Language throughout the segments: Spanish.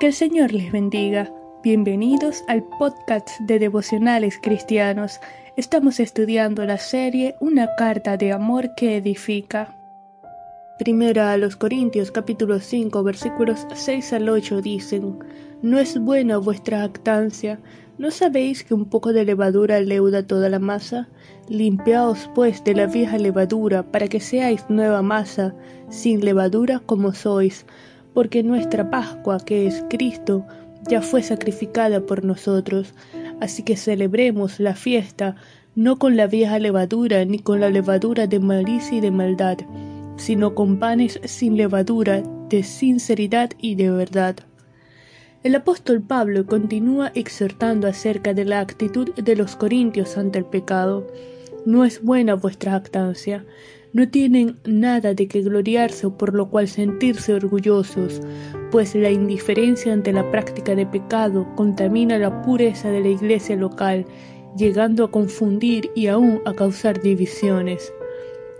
Que el Señor les bendiga. Bienvenidos al podcast de devocionales cristianos. Estamos estudiando la serie Una carta de amor que edifica. Primera a los Corintios capítulo 5 versículos 6 al 8 dicen, No es buena vuestra actancia, ¿no sabéis que un poco de levadura leuda toda la masa? Limpiaos pues de la vieja levadura para que seáis nueva masa, sin levadura como sois porque nuestra Pascua, que es Cristo, ya fue sacrificada por nosotros, así que celebremos la fiesta no con la vieja levadura ni con la levadura de malicia y de maldad, sino con panes sin levadura, de sinceridad y de verdad. El apóstol Pablo continúa exhortando acerca de la actitud de los corintios ante el pecado. No es buena vuestra actancia, no tienen nada de que gloriarse o por lo cual sentirse orgullosos, pues la indiferencia ante la práctica de pecado contamina la pureza de la iglesia local, llegando a confundir y aún a causar divisiones.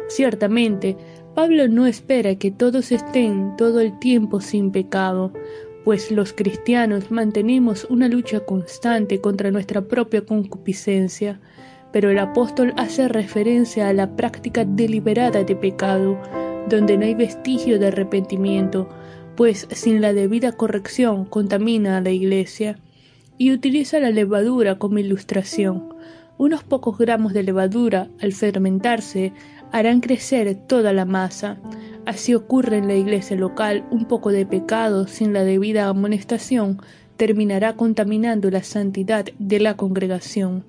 Ciertamente, Pablo no espera que todos estén todo el tiempo sin pecado, pues los cristianos mantenemos una lucha constante contra nuestra propia concupiscencia, pero el apóstol hace referencia a la práctica deliberada de pecado, donde no hay vestigio de arrepentimiento, pues sin la debida corrección contamina a la iglesia, y utiliza la levadura como ilustración. Unos pocos gramos de levadura, al fermentarse, harán crecer toda la masa. Así ocurre en la iglesia local, un poco de pecado sin la debida amonestación terminará contaminando la santidad de la congregación.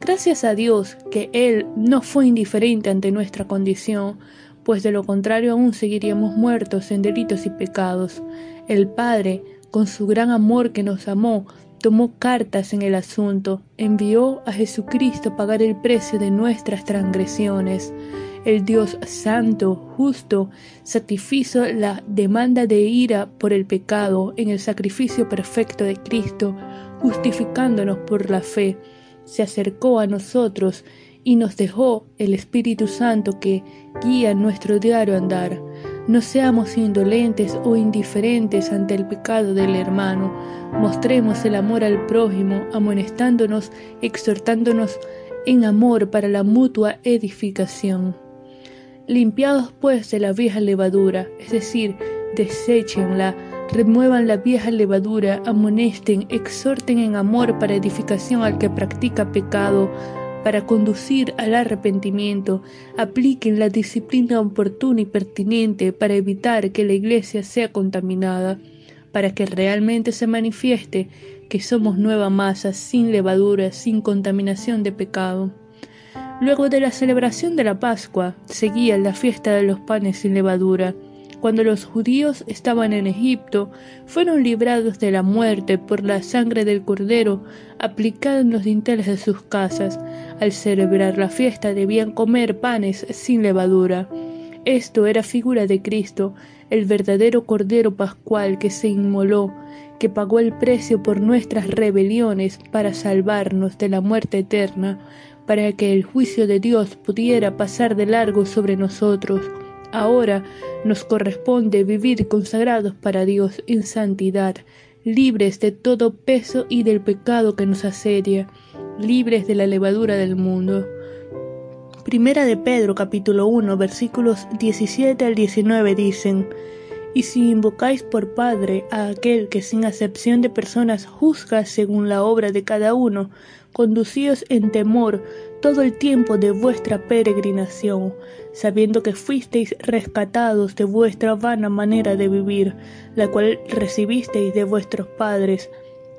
Gracias a Dios que Él no fue indiferente ante nuestra condición, pues de lo contrario aún seguiríamos muertos en delitos y pecados. El Padre, con su gran amor que nos amó, tomó cartas en el asunto, envió a Jesucristo a pagar el precio de nuestras transgresiones. El Dios santo, justo, satisfizo la demanda de ira por el pecado en el sacrificio perfecto de Cristo, justificándonos por la fe se acercó a nosotros y nos dejó el Espíritu Santo que guía nuestro diario andar. No seamos indolentes o indiferentes ante el pecado del hermano. Mostremos el amor al prójimo, amonestándonos, exhortándonos en amor para la mutua edificación. Limpiados pues de la vieja levadura, es decir, deséchenla, remuevan la vieja levadura, amonesten, exhorten en amor para edificación al que practica pecado, para conducir al arrepentimiento, apliquen la disciplina oportuna y pertinente para evitar que la iglesia sea contaminada, para que realmente se manifieste que somos nueva masa, sin levadura, sin contaminación de pecado. Luego de la celebración de la Pascua, seguía la fiesta de los panes sin levadura, cuando los judíos estaban en Egipto, fueron librados de la muerte por la sangre del cordero aplicada en los dinteles de sus casas. Al celebrar la fiesta debían comer panes sin levadura. Esto era figura de Cristo, el verdadero Cordero Pascual que se inmoló, que pagó el precio por nuestras rebeliones para salvarnos de la muerte eterna, para que el juicio de Dios pudiera pasar de largo sobre nosotros. Ahora nos corresponde vivir consagrados para Dios en santidad, libres de todo peso y del pecado que nos asedia, libres de la levadura del mundo. Primera de Pedro capítulo 1 versículos 17 al 19 dicen, Y si invocáis por Padre a aquel que sin acepción de personas juzga según la obra de cada uno, conducíos en temor todo el tiempo de vuestra peregrinación, sabiendo que fuisteis rescatados de vuestra vana manera de vivir, la cual recibisteis de vuestros padres,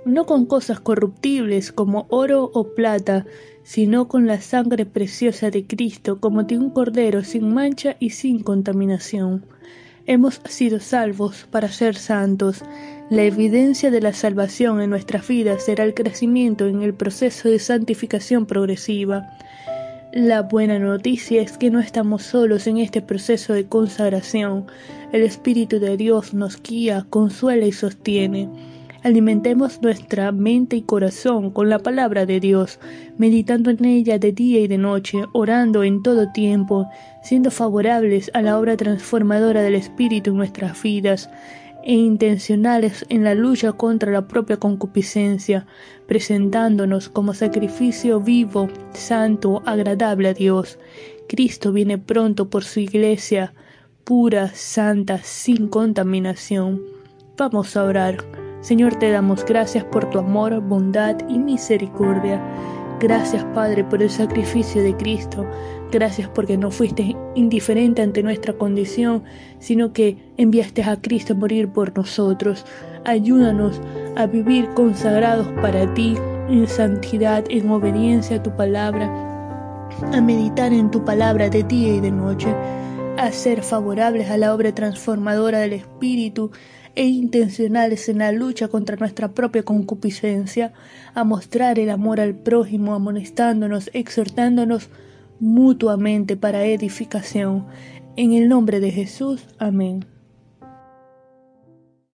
no con cosas corruptibles como oro o plata, sino con la sangre preciosa de Cristo, como de un cordero sin mancha y sin contaminación. Hemos sido salvos para ser santos, la evidencia de la salvación en nuestras vidas será el crecimiento en el proceso de santificación progresiva. La buena noticia es que no estamos solos en este proceso de consagración. El Espíritu de Dios nos guía, consuela y sostiene. Alimentemos nuestra mente y corazón con la palabra de Dios, meditando en ella de día y de noche, orando en todo tiempo, siendo favorables a la obra transformadora del Espíritu en nuestras vidas e intencionales en la lucha contra la propia concupiscencia, presentándonos como sacrificio vivo, santo, agradable a Dios. Cristo viene pronto por su iglesia, pura, santa, sin contaminación. Vamos a orar. Señor, te damos gracias por tu amor, bondad y misericordia. Gracias, Padre, por el sacrificio de Cristo. Gracias porque no fuiste indiferente ante nuestra condición, sino que enviaste a Cristo a morir por nosotros. Ayúdanos a vivir consagrados para ti, en santidad, en obediencia a tu palabra, a meditar en tu palabra de día y de noche, a ser favorables a la obra transformadora del Espíritu, e intencionales en la lucha contra nuestra propia concupiscencia, a mostrar el amor al prójimo, amonestándonos, exhortándonos mutuamente para edificación. En el nombre de Jesús. Amén.